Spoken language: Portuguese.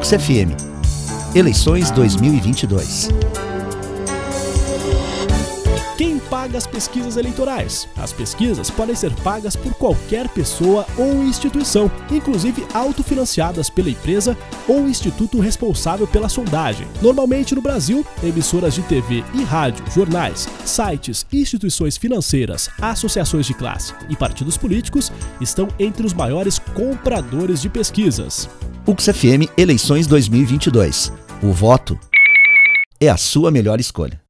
Ux FM. Eleições 2022. Quem paga as pesquisas eleitorais? As pesquisas podem ser pagas por qualquer pessoa ou instituição, inclusive autofinanciadas pela empresa ou instituto responsável pela sondagem. Normalmente no Brasil, emissoras de TV e rádio, jornais, sites, instituições financeiras, associações de classe e partidos políticos estão entre os maiores compradores de pesquisas. Ux FM Eleições 2022. O voto é a sua melhor escolha.